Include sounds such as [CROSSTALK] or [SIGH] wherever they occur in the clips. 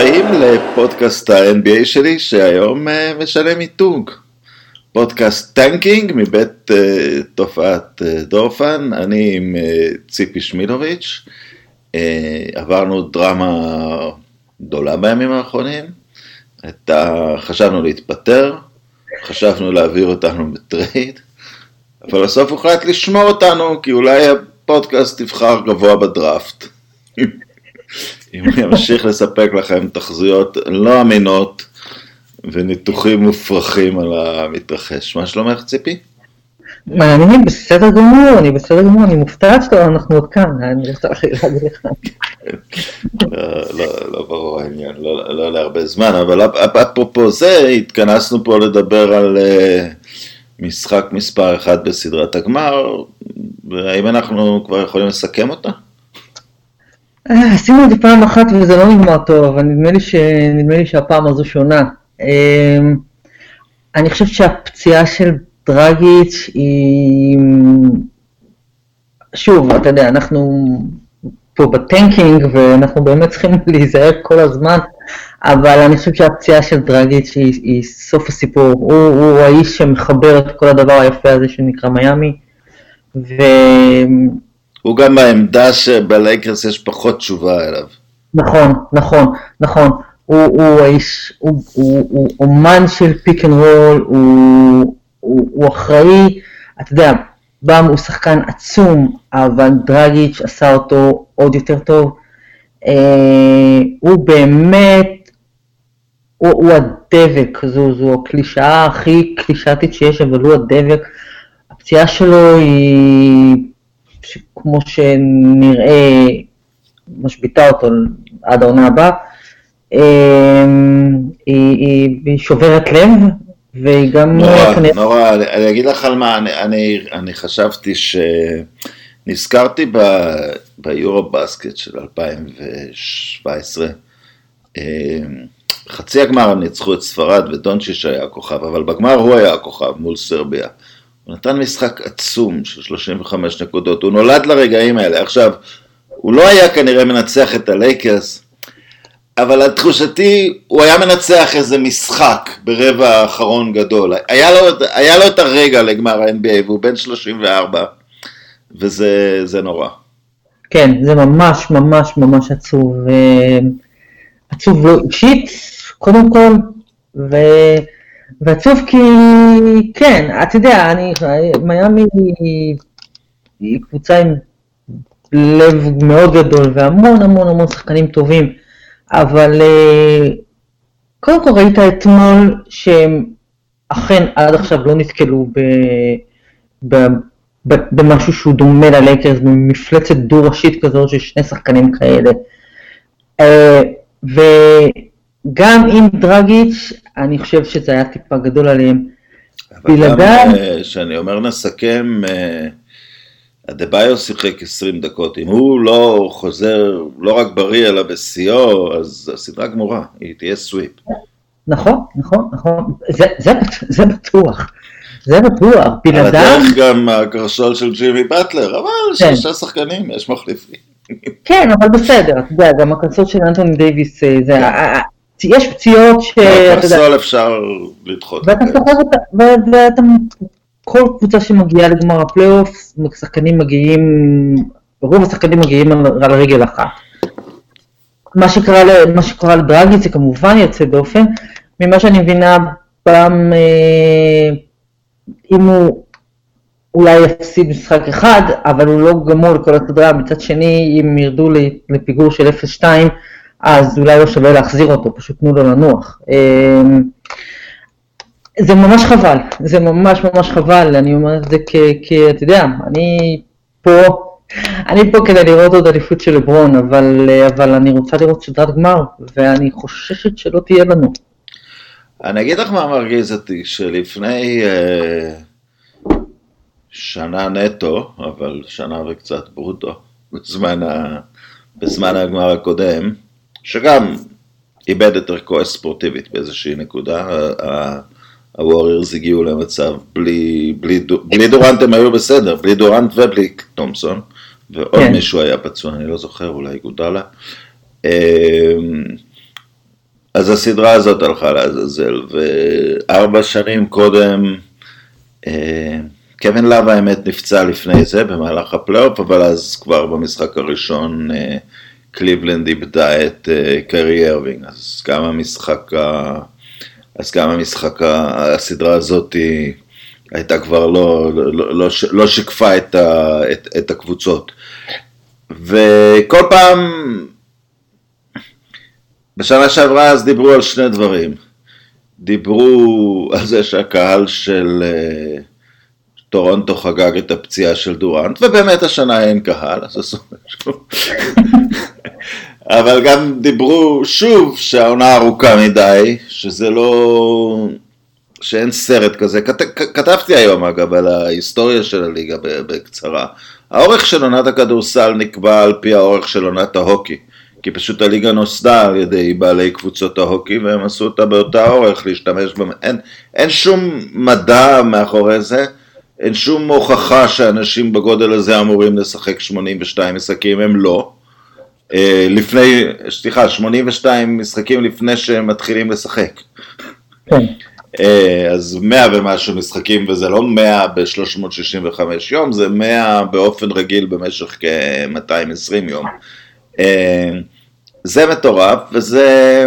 הבאים לפודקאסט ה-NBA שלי, שהיום אה, משנה מיתוג. פודקאסט tanking מבית אה, תופעת אה, דורפן, אני עם אה, ציפי שמילוביץ', אה, עברנו דרמה גדולה בימים האחרונים, את ה... חשבנו להתפטר, חשבנו להעביר אותנו ב trade, אבל בסוף הוחלט לשמור אותנו, כי אולי הפודקאסט יבחר גבוה בדראפט. אם הוא ימשיך לספק לכם תחזיות לא אמינות וניתוחים מופרכים על המתרחש. מה שלומך ציפי? אני בסדר גמור, אני בסדר גמור, אני מופתעת שאנחנו עוד כאן, אני רוצה להגיד לך. לא, לא, לא ברור העניין, לא, לא להרבה זמן, אבל אפרופו זה, התכנסנו פה לדבר על אה, משחק מספר אחד בסדרת הגמר, והאם אנחנו כבר יכולים לסכם אותה? אה, עשינו את זה פעם אחת וזה לא נגמר טוב, נדמה לי, ש... נדמה לי שהפעם הזו שונה. אמ, אני חושבת שהפציעה של דרגיץ' היא... שוב, אתה יודע, אנחנו פה בטנקינג ואנחנו באמת צריכים [LAUGHS] להיזהר כל הזמן, אבל אני חושבת שהפציעה של דרגיץ' היא, היא סוף הסיפור. הוא, הוא האיש שמחבר את כל הדבר היפה הזה שנקרא מיאמי. ו... הוא גם בעמדה שבלייקרס יש פחות תשובה אליו. נכון, נכון, נכון. הוא, הוא האיש, הוא, הוא, הוא אומן של pick and roll, הוא אחראי, אתה יודע, באם הוא שחקן עצום, אבל דרגיץ' עשה אותו עוד יותר טוב. אה, הוא באמת, הוא, הוא הדבק, זו, זו הקלישאה הכי קלישאתית שיש, אבל הוא הדבק. הפציעה שלו היא כמו שנראה, משביתה אותו עד העונה הבאה, אמ, היא, היא, היא שוברת לב, והיא גם... נורא, כנראה... נורא, אני אגיד לך על מה, אני, אני, אני חשבתי ש... נזכרתי ב, ביורו בסקט של 2017, אמ, חצי הגמר הם ניצחו את ספרד ודונצ'יש היה הכוכב, אבל בגמר הוא היה הכוכב מול סרביה. הוא נתן משחק עצום של 35 נקודות, הוא נולד לרגעים האלה. עכשיו, הוא לא היה כנראה מנצח את הלייקרס, אבל לתחושתי הוא היה מנצח איזה משחק ברבע האחרון גדול. היה לו, היה לו את הרגע לגמר ה-NBA והוא בן 34, וזה נורא. כן, זה ממש ממש ממש עצוב. עצוב לא אישית, קודם כל, ו... ועצוב כי, כן, אתה יודע, אני, מיאמי היא, קבוצה עם לב מאוד גדול והמון המון המון שחקנים טובים, אבל אה, קודם כל ראית אתמול שהם אכן עד עכשיו לא נתקלו ב, ב, ב, במשהו שהוא דומה ללייקרס, במפלצת דו-ראשית כזאת של שני שחקנים כאלה. אה, וגם עם דרגיץ', אני חושב שזה היה טיפה גדול עליהם. בלעדיו... כשאני אומר נסכם, אדה-ביו שיחק 20 דקות, אם הוא לא חוזר, לא רק בריא אלא בשיאו, אז הסדרה גמורה, היא תהיה סוויפ. נכון, נכון, נכון, זה, זה, זה בטוח, זה בטוח, בלעדיו... על הדרך גם הקרסול של ג'ימי באטלר, אבל כן. שלושה שחקנים, יש מחליפים. כן, אבל בסדר, אתה יודע, גם הקרסול של אנטוני דייוויס, זה, כן. יש פציעות ש... קרסול אפשר לדחות. ואתה סוחב אותה, ואתה, כל קבוצה שמגיעה לגמר הפלייאוף, שחקנים מגיעים, רוב השחקנים מגיעים על רגל אחת. מה שקרה, מה שקרה לדרגיץ זה כמובן יוצא דופן, ממה שאני מבינה, פעם, אה, אם הוא אולי יפסיד משחק אחד, אבל הוא לא גמור לכל הסדרה, מצד שני, אם ירדו לפיגור של 0-2, אז אולי לא שווה להחזיר אותו, פשוט תנו לו לנוח. אמ, זה ממש חבל, זה ממש ממש חבל, אני אומר את זה כי, אתה יודע, אני פה, אני פה כדי לראות עוד אליפות של לברון, אבל, אבל אני רוצה לראות סדרת גמר, ואני חוששת שלא תהיה לנו. אני אגיד לך מה מרגיז אותי, שלפני אה, שנה נטו, אבל שנה וקצת ברוטו, בזמן, ה, בזמן הגמר הקודם, שגם איבד את ערכו הספורטיבית באיזושהי נקודה. הווריורס הגיעו למצב בלי, בלי, בלי דורנט הם היו בסדר, בלי דורנט ובלי תומפסון, ועוד כן. מישהו היה פצוע, אני לא זוכר, אולי גודלה. אמ, אז הסדרה הזאת הלכה לעזאזל, וארבע שנים קודם, אה, קווין לאב האמת נפצע לפני זה במהלך הפלייאוף, אבל אז כבר במשחק הראשון אה, קליבלנד איבדה את אה, קיירי אירווינג, אז גם המשחק. אז גם המשחק. הסדרה הזאת היא... הייתה כבר לא, לא, לא, לא שיקפה את, ה, את, את הקבוצות. וכל פעם, בשנה שעברה אז דיברו על שני דברים. דיברו על זה שהקהל של uh, טורונטו חגג את הפציעה של דורנט, ובאמת השנה אין קהל, אז עשו משהו. אבל גם דיברו שוב שהעונה ארוכה מדי, שזה לא... שאין סרט כזה. כת, כתבתי היום אגב על ההיסטוריה של הליגה בקצרה. האורך של עונת הכדורסל נקבע על פי האורך של עונת ההוקי. כי פשוט הליגה נוסדה על ידי בעלי קבוצות ההוקי והם עשו אותה באותה אורך להשתמש בה. אין, אין שום מדע מאחורי זה, אין שום הוכחה שאנשים בגודל הזה אמורים לשחק 82 משחקים, הם לא. אה, לפני, סליחה, 82 משחקים לפני שהם מתחילים לשחק. כן. אה, אז 100 ומשהו משחקים, וזה לא 100 ב-365 יום, זה 100 באופן רגיל במשך כ-220 יום. אה, זה מטורף, וזה,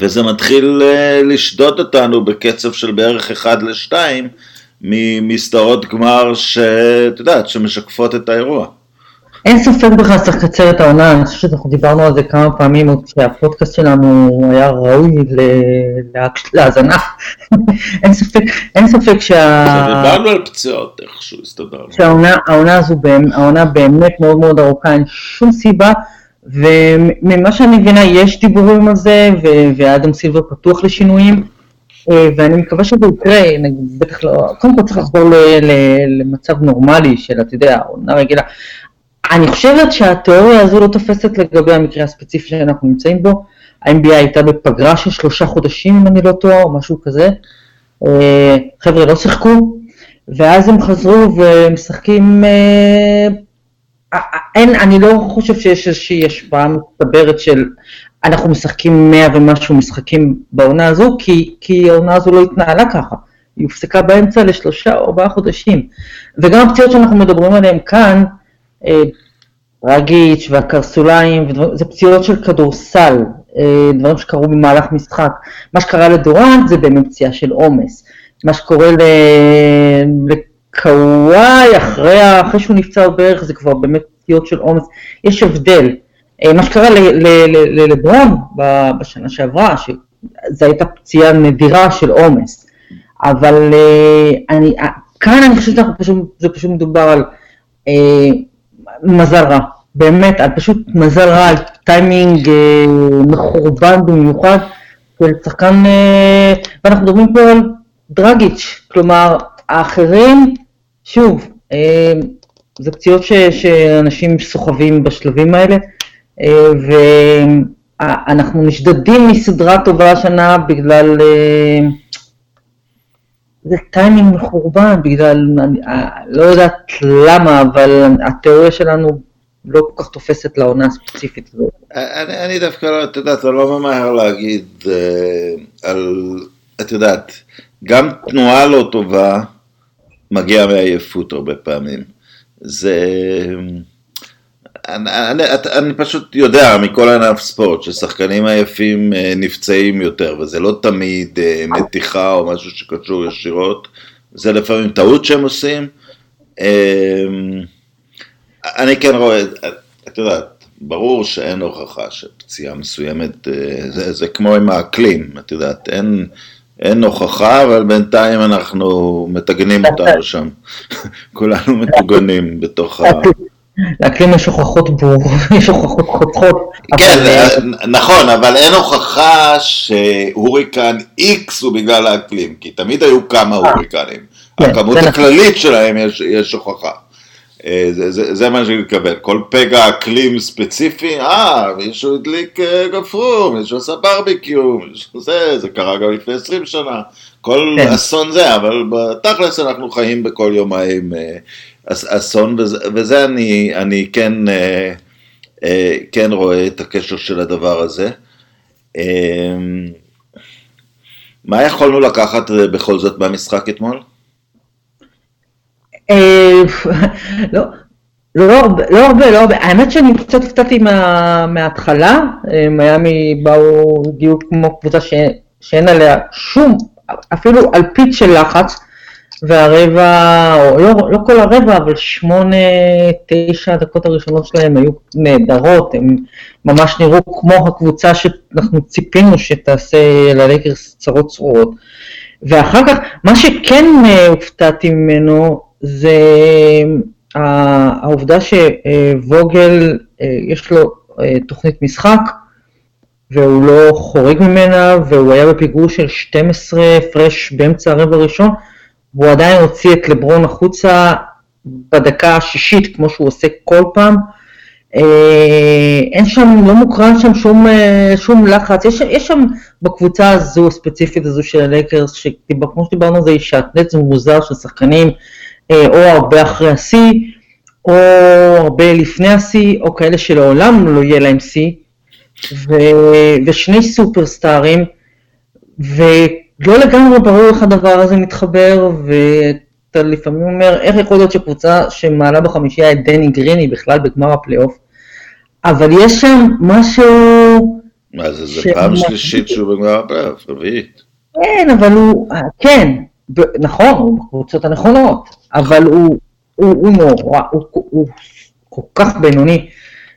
וזה מתחיל לשדוד אותנו בקצב של בערך 1 ל-2 ממסתרות גמר שאת יודעת, שמשקפות את האירוע. אין ספק בכלל שצריך לקצר את העונה, אני חושבת שאנחנו דיברנו על זה כמה פעמים עוד כשהפודקאסט שלנו היה ראוי להאזנה. [LAUGHS] אין ספק, אין ספק שה... דיברנו על פציעות איכשהו, הסתדרנו. שהעונה הזו, העונה באמת מאוד מאוד ארוכה, אין שום סיבה, וממה שאני מבינה יש דיבורים על זה, ואדם סילבר פתוח לשינויים. אה, ואני מקווה שזה יקרה, בטח לא, קודם כל צריך לחזור למצב נורמלי של, אתה יודע, עונה רגילה. אני חושבת שהתיאוריה הזו לא תופסת לגבי המקרה הספציפי שאנחנו נמצאים בו. ה-NBA הייתה בפגרה של שלושה חודשים, אם אני לא טועה, או משהו כזה. אה, חבר'ה לא שיחקו, ואז הם חזרו ומשחקים... אה, אין, אני לא חושב שיש איזושהי השפעה מצטברת של אנחנו משחקים מאה ומשהו משחקים בעונה הזו, כי, כי העונה הזו לא התנהלה ככה. היא הופסקה באמצע לשלושה או ארבעה חודשים. וגם הפציעות שאנחנו מדברים עליהן כאן, רגיץ' אה, והקרסוליים, זה פציעות של כדורסל, אה, דברים שקרו במהלך משחק. מה שקרה לדורנט זה באמת פציעה של עומס. מה שקורה לקוואי אחרי, אחרי שהוא נפצע בערך זה כבר באמת פציעות של עומס. יש הבדל. אה, מה שקרה לברון בשנה שעברה, שזו הייתה פציעה נדירה של עומס. אבל אני, כאן אני חושבת שזה פשוט מדובר על מזל רע, באמת, פשוט מזל רע, טיימינג אה, מחורבן במיוחד של שחקן, אה, ואנחנו מדברים פה על דרגיץ', כלומר, האחרים, שוב, אה, זה פציעות ש, שאנשים סוחבים בשלבים האלה, אה, ואנחנו נשדדים מסדרה טובה השנה בגלל... אה, זה טיימינג מחורבן, בגלל, אני אה, לא יודעת למה, אבל התיאוריה שלנו לא כל כך תופסת לעונה הספציפית הזאת. אני, אני דווקא לא, את יודעת, אני לא ממהר להגיד אה, על, את יודעת, גם תנועה לא טובה מגיעה מעייפות הרבה פעמים. זה... אני, אני, אני פשוט יודע מכל ענף ספורט ששחקנים עייפים אה, נפצעים יותר וזה לא תמיד אה, מתיחה או משהו שקשור ישירות, זה לפעמים טעות שהם עושים. אה, אני כן רואה, את יודעת, ברור שאין הוכחה שפציעה מסוימת, זה, זה כמו עם האקלים, את יודעת, אין, אין הוכחה, אבל בינתיים אנחנו מטגנים אותנו שם, [LAUGHS] כולנו מטוגנים בתוך ה... לאקלים יש הוכחות ברורות, יש הוכחות חותכות. כן, אה, נכון, אבל אין הוכחה שהוריקן X הוא בגלל האקלים, כי תמיד היו כמה אה, הוריקנים. כן, הכמות נכון. הכללית שלהם יש הוכחה. אה, זה, מה שאני מתכוון, כל פגע אקלים ספציפי, אה, מישהו הדליק גפרור, מישהו עשה ברביקיו, זה, זה קרה גם לפני 20 שנה, כל כן. אסון זה, אבל בתכלס אנחנו חיים בכל יומיים אסון, וזה, וזה אני, אני כן, אה, אה, כן רואה את הקשר של הדבר הזה. אמ, מה יכולנו לקחת בכל זאת מהמשחק אתמול? אה, [LAUGHS] לא, לא לא הרבה, לא הרבה. האמת שאני קצת הופתעתי מה, מההתחלה. אה, מיאמי באו, הגיעו כמו קבוצה שאין עליה שום, אפילו על פיץ של לחץ. והרבע, או לא, לא כל הרבע, אבל שמונה, תשע הדקות הראשונות שלהם היו נהדרות, הם ממש נראו כמו הקבוצה שאנחנו ציפינו שתעשה ללייקרס צרות צרורות. ואחר כך, מה שכן אה, הופתעתי ממנו זה אה, העובדה שווגל, אה, יש לו תוכנית משחק, והוא לא חורג ממנה, והוא היה בפיגור של 12 הפרש באמצע הרבע הראשון, והוא עדיין הוציא את לברון החוצה בדקה השישית, כמו שהוא עושה כל פעם. אה, אין שם, לא מוקרן שם שום, אה, שום לחץ, יש, יש שם בקבוצה הזו, הספציפית הזו של הלייקרס, שכמו שדיברנו על זה, שעטנז מוזר של שחקנים, אה, או הרבה אחרי השיא, או הרבה לפני השיא, או כאלה שלעולם לא יהיה להם שיא, ושני סופרסטארים, ו... לא לגמרי ברור איך הדבר הזה מתחבר, ואתה לפעמים אומר, איך יכול להיות שקבוצה שמעלה בחמישייה את דני גרין בכלל בגמר הפלייאוף, אבל יש שם משהו... מה זה, זה פעם שלישית שהוא בגמר הפלייאוף, רביעית. כן, אבל הוא, כן, נכון, הוא בקבוצות הנכונות, אבל הוא, הוא, הוא נורא, הוא, הוא, הוא כל כך בינוני,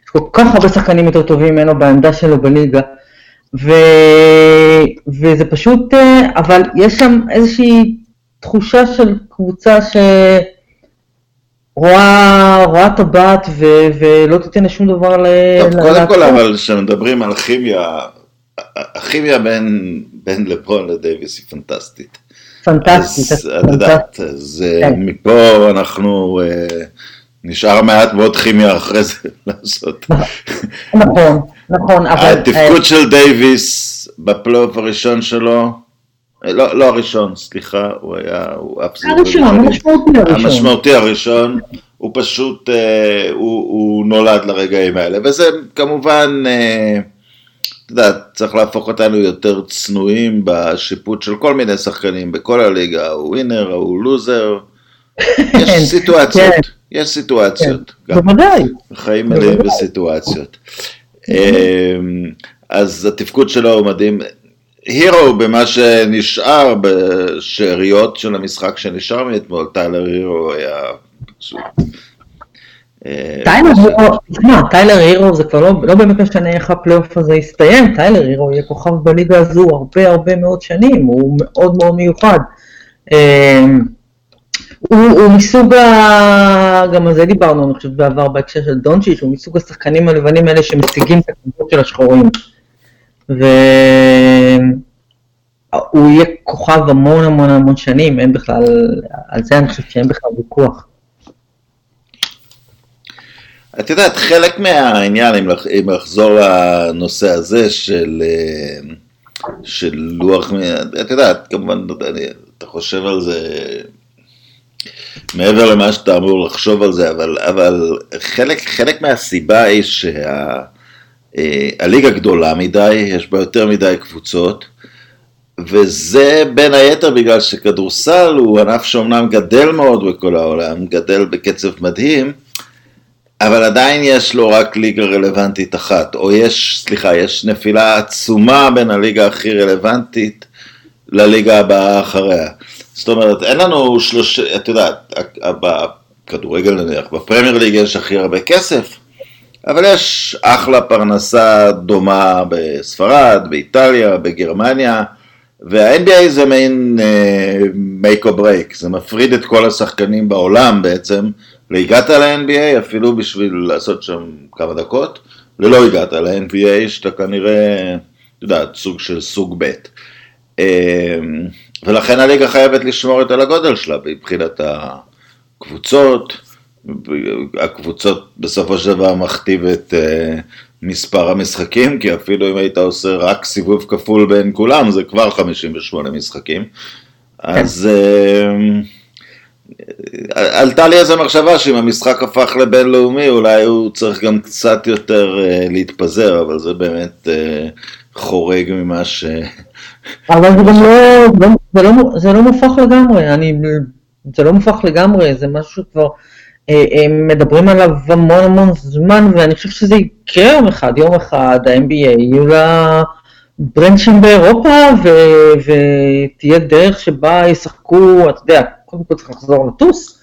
יש כל כך הרבה שחקנים יותר טובים ממנו בעמדה שלו בליגה. ו... וזה פשוט, אה, אבל יש שם איזושהי תחושה של קבוצה שרואה רואה טבעת ו... ולא תיתן לשום דבר ל... טוב, קודם כל, אבל כשמדברים על כימיה, הכימיה בין, בין לברון לדייוויס היא פנטסטית. פנטסטית. אז את יודעת, אז אה, כן. מפה אנחנו... נשאר מעט מאוד כימיה אחרי זה [LAUGHS] לעשות. נכון, נכון, אבל... התפקוד של דייוויס בפלייאוף הראשון שלו, לא, לא הראשון, סליחה, הוא היה, הוא הראשון, המשמעותי הראשון. המשמעותי הראשון, הוא פשוט, אה, הוא, הוא נולד לרגעים האלה, וזה כמובן, אה, אתה יודע, צריך להפוך אותנו יותר צנועים בשיפוט של כל מיני שחקנים בכל הליגה, הוא ווינר, הוא לוזר, [LAUGHS] יש כן, סיטואציות. יש סיטואציות. כן, בוודאי. חיים מלאים בסיטואציות. אמ, אז התפקוד שלו הוא מדהים. הירו במה שנשאר בשאריות של המשחק שנשאר מאתמול, טיילר הירו היה פשוט... אה, טיילר הירו, זה כבר לא, לא באמת משנה איך הפלייאוף הזה יסתיים, טיילר הירו יהיה כוכב בליגה הזו הרבה הרבה מאוד שנים, הוא מאוד מאוד מיוחד. הוא, הוא מסוג ה... גם על זה דיברנו, אני חושבת, בעבר בהקשר של דונצ'יץ', הוא מסוג השחקנים הלבנים האלה שמשיגים את הקבוצות של השחורים. והוא יהיה כוכב המון המון המון שנים, אין בכלל, על זה אני חושבת שאין בכלל ויכוח. את יודעת, חלק מהעניין, אם לחזור לנושא הזה של, של לוח, את יודעת, כמובן, אתה חושב על זה מעבר למה שאתה אמור לחשוב על זה, אבל, אבל חלק, חלק מהסיבה היא שהליגה שה, אה, גדולה מדי, יש בה יותר מדי קבוצות, וזה בין היתר בגלל שכדורסל הוא ענף שאומנם גדל מאוד בכל העולם, גדל בקצב מדהים, אבל עדיין יש לו רק ליגה רלוונטית אחת, או יש, סליחה, יש נפילה עצומה בין הליגה הכי רלוונטית לליגה הבאה אחריה. זאת אומרת, אין לנו שלוש... את יודעת, בכדורגל נניח, בפרמייר ליג יש הכי הרבה כסף, אבל יש אחלה פרנסה דומה בספרד, באיטליה, בגרמניה, וה-NBA זה מעין uh, make or break, זה מפריד את כל השחקנים בעולם בעצם, והגעת ל-NBA אפילו בשביל לעשות שם כמה דקות, ולא הגעת ל-NBA שאתה כנראה, את יודעת, סוג של סוג ב'. Uh, ולכן הליגה חייבת לשמור את על הגודל שלה מבחינת הקבוצות, הקבוצות בסופו של דבר מכתיב את uh, מספר המשחקים, כי אפילו אם היית עושה רק סיבוב כפול בין כולם, זה כבר 58 משחקים. כן. אז uh, עלתה לי איזו מחשבה שאם המשחק הפך לבינלאומי, אולי הוא צריך גם קצת יותר uh, להתפזר, אבל זה באמת uh, חורג ממה ש... אבל זה גם לא, זה לא, זה לא מופרך לגמרי, אני, זה לא מופרך לגמרי, זה משהו שכבר אה, אה, מדברים עליו המון המון זמן, ואני חושב שזה יקרה יום אחד, יום אחד ה-NBA יהיו לה ברנצ'ים באירופה, ו, ותהיה דרך שבה ישחקו, אתה יודע, קודם כל צריך לחזור לטוס,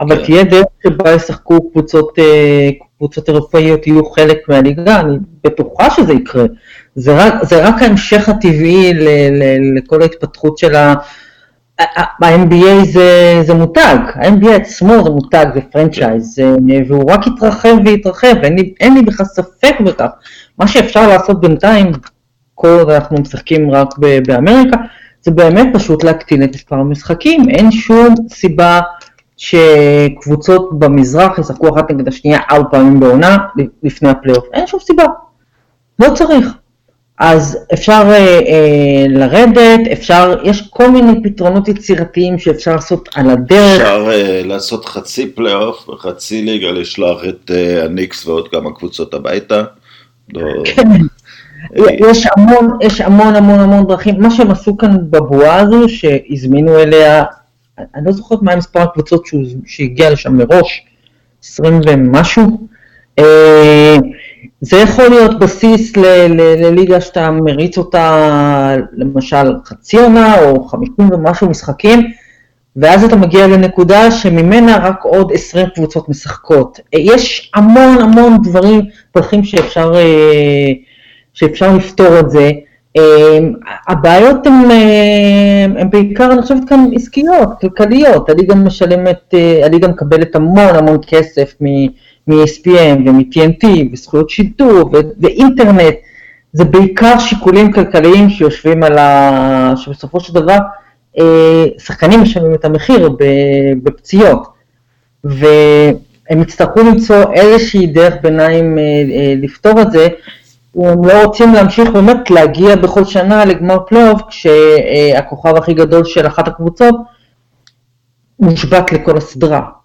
אבל כן. תהיה דרך שבה ישחקו קבוצות, אה, קבוצות אירופאיות יהיו חלק מהליגה, אני בטוחה שזה יקרה. זה רק, רק ההמשך הטבעי ל, ל, לכל ההתפתחות של ה... ה-NBA זה, זה מותג, ה-NBA עצמו זה מותג, זה פרנצ'ייז, והוא רק יתרחב ויתרחב, אין לי, אין לי בכלל ספק בכך. מה שאפשר לעשות בינתיים, כל עוד אנחנו משחקים רק באמריקה, זה באמת פשוט להקטין את מספר המשחקים, אין שום סיבה שקבוצות במזרח ישחקו אחת נגד השנייה ארבע פעמים בעונה לפני הפלייאוף, אין שום סיבה, לא צריך. אז אפשר אה, אה, לרדת, אפשר, יש כל מיני פתרונות יצירתיים שאפשר לעשות על הדרך. אפשר אה, לעשות חצי פלייאוף וחצי ליגה, לשלוח את אה, הניקס ועוד כמה קבוצות הביתה. לא... כן. יש המון, יש המון המון המון דרכים, מה שהם עשו כאן בבועה הזו, שהזמינו אליה, אני לא זוכרת מה מספר הקבוצות שהגיע לשם מראש, 20 ומשהו, אה, זה יכול להיות בסיס לליגה שאתה מריץ אותה למשל חצי עונה או חמישים ומשהו משחקים, ואז אתה מגיע לנקודה שממנה רק עוד עשרים קבוצות משחקות. יש המון המון דברים, דרכים שאפשר, אה, שאפשר לפתור את זה. אה, הבעיות הן בעיקר, אני חושבת כאן עסקיות, כלכליות. הליגה משלמת, הליגה מקבלת המון המון כסף מ... מ-SPM ומ-TNT וזכויות שידור ואינטרנט, זה בעיקר שיקולים כלכליים שיושבים על ה... שבסופו של דבר אה, שחקנים משלמים את המחיר בפציעות, והם יצטרכו למצוא איזושהי דרך ביניים אה, אה, לפתור את זה, הם לא רוצים להמשיך באמת להגיע בכל שנה לגמר פלייאוף כשהכוכב הכי גדול של אחת הקבוצות מושבת לכל הסדרה.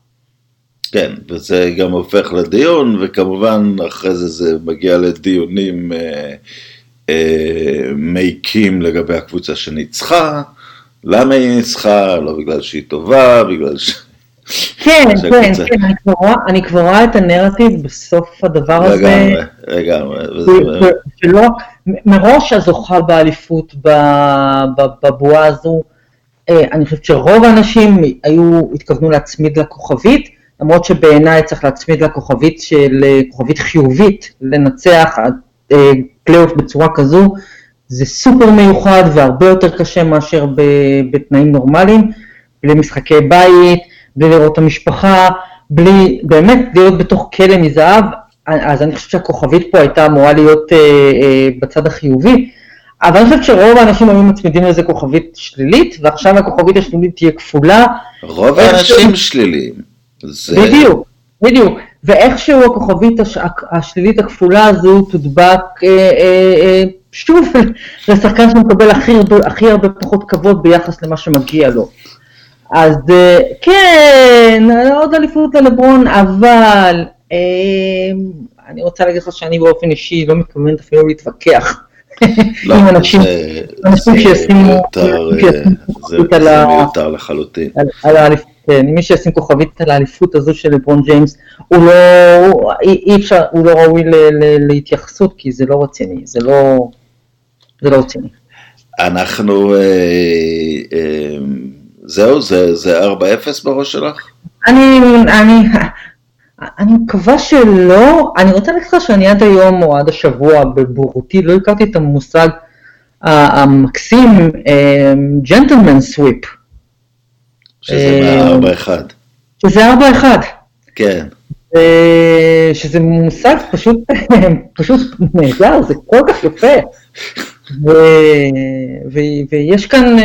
כן, וזה גם הופך לדיון, וכמובן אחרי זה זה מגיע לדיונים אה, אה, מעיקים לגבי הקבוצה שניצחה, למה היא ניצחה, לא בגלל שהיא טובה, בגלל ש... כן, כן, כן, אני כבר, רואה, את הנרטיב בסוף הדבר הזה. לגמרי, לגמרי. שלא, מראש הזוכה באליפות בבועה הזו, אה, אני חושבת שרוב האנשים היו, התכוונו להצמיד לכוכבית, למרות שבעיניי צריך להצמיד לה כוכבית של כוכבית חיובית, לנצח אה, פלייאוף בצורה כזו, זה סופר מיוחד והרבה יותר קשה מאשר בתנאים נורמליים, בלי משחקי בית, בלי לראות את המשפחה, בלי, באמת להיות בתוך כלא מזהב, אז אני חושבת שהכוכבית פה הייתה אמורה להיות אה, אה, בצד החיובי, אבל אני חושבת שרוב האנשים היו מצמידים לזה כוכבית שלילית, ועכשיו הכוכבית השלילית תהיה כפולה. רוב האנשים שליליים. זה... בדיוק, בדיוק. ואיכשהו הכוכבית הש... השלילית הכפולה הזו תודבק אה, אה, אה, שוב [LAUGHS] לשחקן שמקבל הכי, הכי הרבה פחות כבוד ביחס למה שמגיע לו. אז אה, כן, עוד אליפות ללברון, אבל אה, אני רוצה להגיד לך שאני באופן אישי לא מתכוונת אפילו להתווכח. לא, עם אנשים, אנשים שישימו, זה מיותר לחלוטין. על האליפות. כן, מי שישים כוכבית על האליפות הזו של לברון ג'יימס, הוא לא, אי אפשר, הוא לא ראוי ל, ל, להתייחסות, כי זה לא רציני, זה לא, זה לא רציני. אנחנו, אה, אה, זהו, זה, זה 4-0 בראש שלך? אני, אני, אני מקווה שלא, אני רוצה להגיד לך שאני עד היום או עד השבוע בבורותי לא הכרתי את המושג המקסים ג'נטלמן סוויפ. שזה מהארבע אחד. שזה ארבע אחד. כן. שזה מושג פשוט, [LAUGHS] פשוט נהדר, זה כל כך יפה. ו, ו, ויש כאן, אה,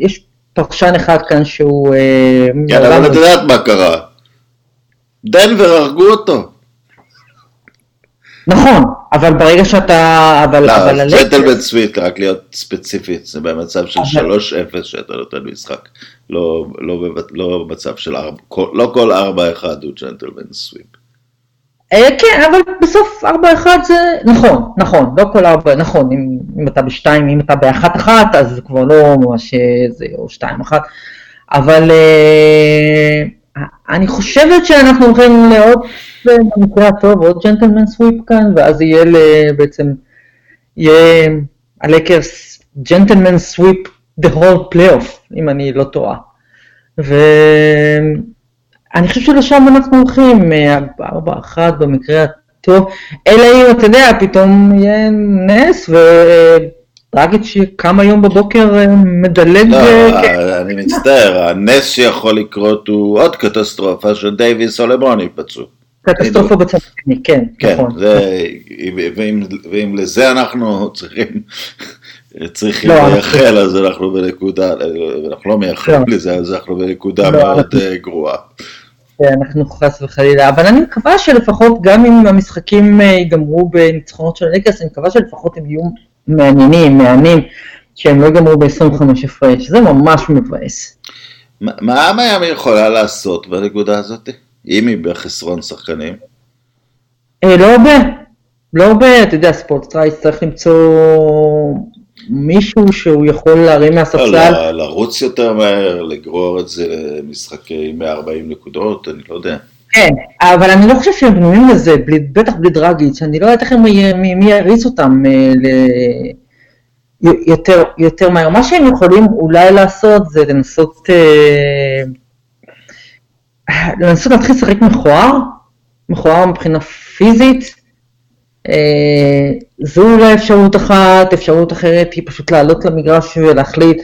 יש פרשן אחד כאן שהוא... אה, כן, אבל את יודעת מה קרה. דנבר הרגו אותו. נכון, אבל ברגע שאתה... אבל, לא, אבל gentleman sweep, רק להיות ספציפית, זה במצב של 3-0 שאתה נותן משחק. לא, לא, לא במצב של 4, לא כל 4-1 הוא gentleman sweep. כן, אבל בסוף 4-1 זה, נכון, נכון, לא כל 4, נכון, אם אם אתה בשתיים, אם אתה באחת אחת, אז זה כבר לא ממש זה, או שתיים אחת, אבל uh, אני חושבת שאנחנו הולכים לעוד, במקרה הטוב, עוד ג'נטלמן סוויפ כאן, ואז יהיה בעצם, יהיה הלקרס ג'נטלמן סוויפ the whole playoff, אם אני לא טועה. ואני חושב שלשם אנחנו הולכים, ארבע אחת במקרה הטוב, אלא אם אתה יודע, פתאום יהיה נס ודרגיץ' קם היום בבוקר אה, מדלג. לא, אה, אני מצטער, הנס שיכול לקרות הוא עוד קטסטרופה של דייוויס או לברוני ייפצעו. קטסטרופה בצד השני, כן, כן, נכון. ואם לזה אנחנו צריכים צריכים לא, לייחל, אז אנחנו בנקודה, אנחנו לא מייחלים לא. לזה, אז אנחנו בנקודה לא, מאוד אנחנו... אה, גרועה. אנחנו חס וחלילה, אבל אני מקווה שלפחות גם אם המשחקים אה, ייגמרו בניצחונות של הלקרס, אני מקווה שלפחות הם יהיו מעניינים, מהנים, שהם לא ייגמרו ב-25 הפרש, זה ממש מבאס. מה מיאמי יכולה לעשות בנקודה הזאת, אם היא בחסרון שחקנים? אה, לא הרבה, לא הרבה, אתה יודע, ספולסטרה יצטרך למצוא מישהו שהוא יכול להרים מהספסל. לא, לרוץ יותר מהר, לגרור את זה למשחקי 140 נקודות, אני לא יודע. כן, אבל אני לא חושב שהם בנויים לזה, בלי, בטח בלי דרגיץ', אני לא יודעת איך הם, מי, מי יריץ אותם אה, ל... יותר, יותר מהר. מה שהם יכולים אולי לעשות זה לנסות, אה, לנסות להתחיל לשחק מכוער, מכוער מבחינה פיזית, אה, זו אולי אפשרות אחת, אפשרות אחרת היא פשוט לעלות למגרש ולהחליט,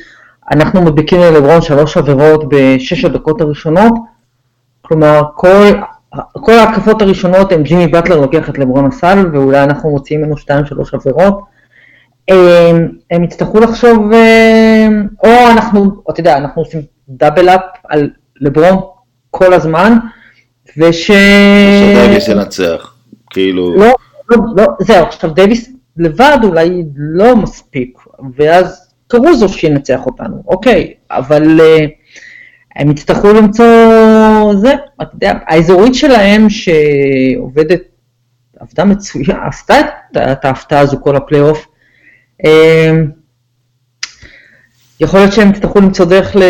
אנחנו מדביקים ללברון שלוש עבירות בשש הדקות הראשונות, כלומר כל, כל ההקפות הראשונות הם ג'ימי באטלר לוקח את לברון הסל ואולי אנחנו מוציאים ממנו שתיים שלוש עבירות. הם, הם יצטרכו לחשוב, אה, או אנחנו, אתה יודע, אנחנו עושים דאבל אפ על לברון כל הזמן, וש... ושדייוויס ינצח, כאילו... לא, לא, זהו, עכשיו דייוויס לבד אולי לא מספיק, ואז קרוזו שינצח אותנו, אוקיי, אבל אה, הם יצטרכו למצוא זה, אתה יודע, האזורית שלהם שעובדת, עבדה מצוין, עשתה את, את ההפתעה הזו כל הפלייאוף, אה, יכול להיות שהם יצטרכו למצוא דרך, ל...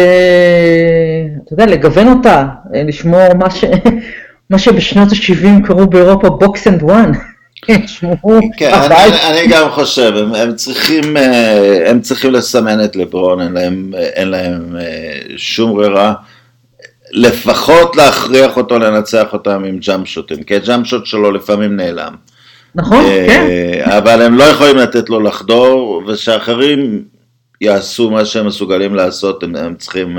אתה יודע, לגוון אותה, לשמור מה, ש... [LAUGHS] מה שבשנות ה-70 קראו באירופה box and one. כן, [LAUGHS] אני גם חושב, הם צריכים אה, הם צריכים לסמן את לברון, אין להם אין להם אה, שום ברירה. לפחות להכריח אותו לנצח אותם עם jump shot ים, כי ה jump shot שלו לפעמים נעלם. נכון, אה, כן. אבל הם לא יכולים לתת לו לחדור, ושאחרים יעשו מה שהם מסוגלים לעשות, הם, הם צריכים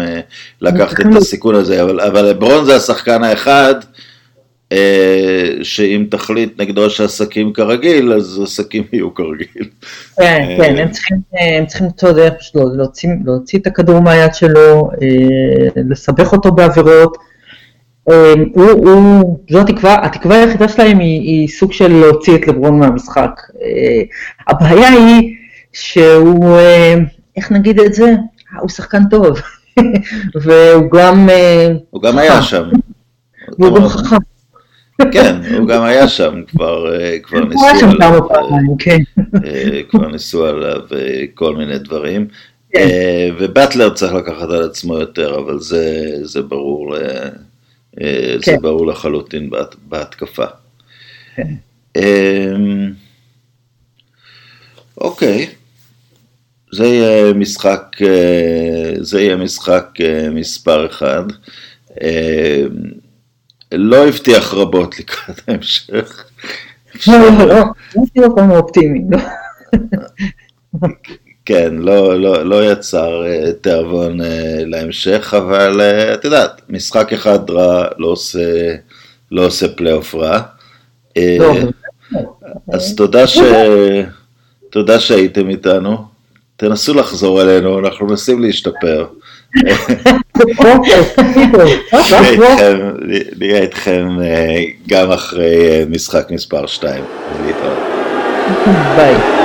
לקחת את הסיכון הזה, אבל, אבל לברון זה השחקן האחד שאם תחליט נגדו שעסקים כרגיל, אז עסקים [LAUGHS] יהיו כרגיל. כן, אה, כן, הם צריכים, אה, הם צריכים למצוא דרך להוציא, להוציא את הכדור מהיד שלו, לסבך אותו בעבירות. הוא, הוא, זו התקווה, התקווה היחידה שלהם היא, היא סוג של להוציא את לברון מהמשחק. הבעיה היא שהוא, איך נגיד את זה? הוא שחקן טוב, [LAUGHS] והוא גם... הוא גם היה שם. והוא גם חכם. כן, הוא גם היה שם, כבר, אה, כבר ניסו עליו, כן. אה, כבר ניסו עליו אה, כל מיני דברים. כן. ובטלר צריך לקחת על עצמו יותר, אבל זה, זה ברור, זה כן. ברור לחלוטין בהתקפה. כן. אמ, אוקיי, זה יהיה משחק, זה יהיה משחק מספר אחד. לא הבטיח רבות לקראת ההמשך. לא, לא, לא, לא כמה אופטימיים. כן, לא, לא, לא יצר אה, תיאבון אה, להמשך, אבל אה, את יודעת, משחק אחד רע לא עושה, לא עושה פלייאוף רע. אז תודה, ש... תודה שהייתם איתנו. תנסו לחזור אלינו, אנחנו מנסים להשתפר. נהיה איתכם גם אחרי משחק מספר 2. ביי.